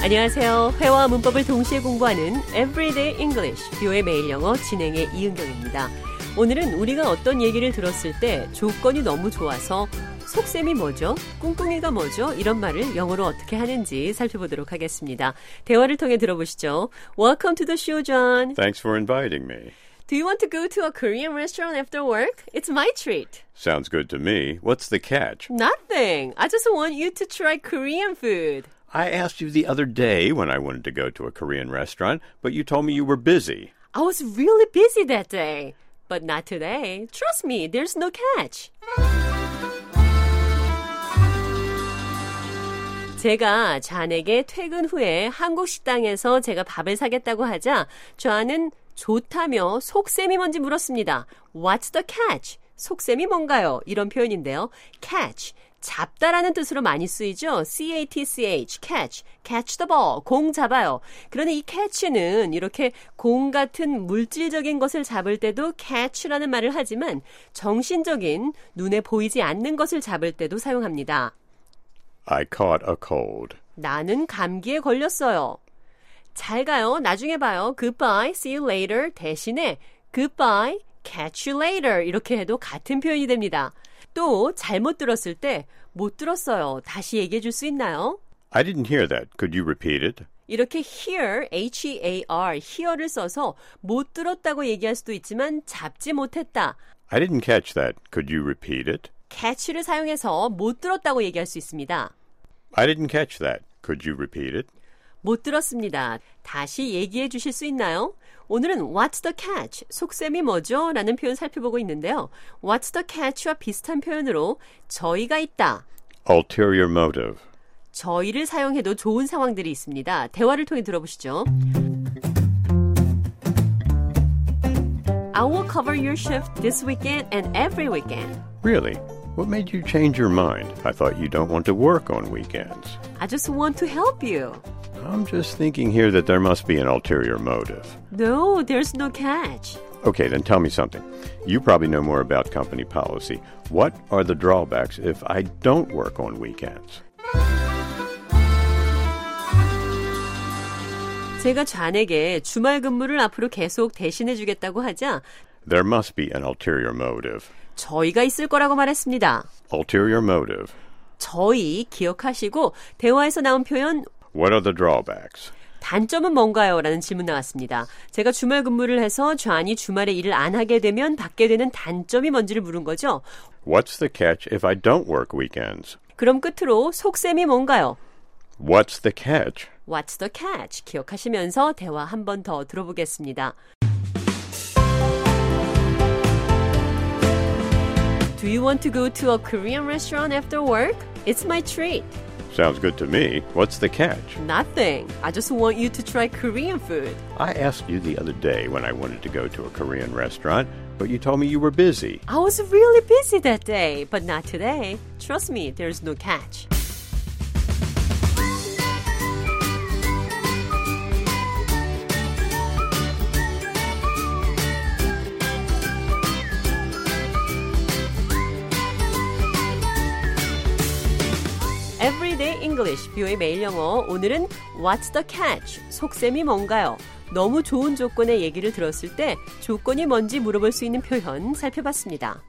안녕하세요. 회화와 문법을 동시에 공부하는 Everyday English, 뷰의 매일 영어 진행의 이은경입니다. 오늘은 우리가 어떤 얘기를 들었을 때 조건이 너무 좋아서 속셈이 뭐죠? 꿍꿍이가 뭐죠? 이런 말을 영어로 어떻게 하는지 살펴보도록 하겠습니다. 대화를 통해 들어보시죠. Welcome to the show, John. Thanks for inviting me. Do you want to go to a Korean restaurant after work? It's my treat. Sounds good to me. What's the catch? Nothing. I just want you to try Korean food. I asked you the other day when I wanted to go to a Korean restaurant, but you told me you were busy. I was really busy that day. But not today. Trust me, there's no catch. 제가 잔에게 퇴근 후에 한국 식당에서 제가 밥을 사겠다고 하자 좌는 좋다며 속셈이 뭔지 물었습니다. What's the catch? 속셈이 뭔가요? 이런 표현인데요. catch 잡다라는 뜻으로 많이 쓰이죠. C-A-T-C-H, catch, catch the ball, 공 잡아요. 그런데 이 catch는 이렇게 공 같은 물질적인 것을 잡을 때도 catch라는 말을 하지만 정신적인 눈에 보이지 않는 것을 잡을 때도 사용합니다. I caught a cold. 나는 감기에 걸렸어요. 잘 가요. 나중에 봐요. Goodbye, see you later 대신에 goodbye, catch you later 이렇게 해도 같은 표현이 됩니다. 또 잘못 들었을 때 못 들었어요. 다시 얘기해 줄 수 있나요? I didn't hear that. Could you repeat it? 이렇게 hear, H-E-A-R, hear를 써서 못 들었다고 얘기할 수도 있지만 잡지 못했다. I didn't catch that. Could you repeat it? catch를 사용해서 못 들었다고 얘기할 수 있습니다. I didn't catch that. Could you repeat it? 못 들었습니다. 다시 얘기해 주실 수 있나요? 오늘은 What's the catch? 속셈이 뭐죠? 라는 표현 살펴보고 있는데요. What's the catch와 비슷한 표현으로 저희가 있다. Ulterior motive. 저희를 사용해도 좋은 상황들이 있습니다. 대화를 통해 들어보시죠. I will cover your shift this weekend and every weekend. Really? What made you change your mind? I thought you don't want to work on weekends. I just want to help you. I'm just thinking here that there must be an ulterior motive. No, there's no catch. Okay, then tell me something. You probably know more about company policy. What are the drawbacks if I don't work on weekends? 제가 좌에게 주말 근무를 앞으로 계속 대신해 주겠다고 하자 There must be an ulterior motive. 저희가 있을 거라고 말했습니다. Ulterior motive. 저희 기억하시고 대화에서 나온 표현 What are the drawbacks? 단점은 뭔가요? 라는 질문 나왔습니다. 제가 주말 근무를 해서 좌안이 주말에 일을 안 하게 되면 받게 되는 단점이 뭔지를 물은 거죠. What's the catch if I don't work weekends? 그럼 끝으로 속셈이 뭔가요? What's the catch? What's the catch? 기억하시면서 대화 한 번 더 들어보겠습니다. Do you want to go to a Korean restaurant after work? It's my treat. Sounds good to me. What's the catch? Nothing. I just want you to try Korean food. I asked you the other day when I wanted to go to a Korean restaurant, but you told me you were busy. I was really busy that day, but not today. Trust me, there's no catch. Everyday English, 뷰의 매일 영어. 오늘은 What's the catch? 속셈이 뭔가요? 너무 좋은 조건의 얘기를 들었을 때 조건이 뭔지 물어볼 수 있는 표현 살펴봤습니다.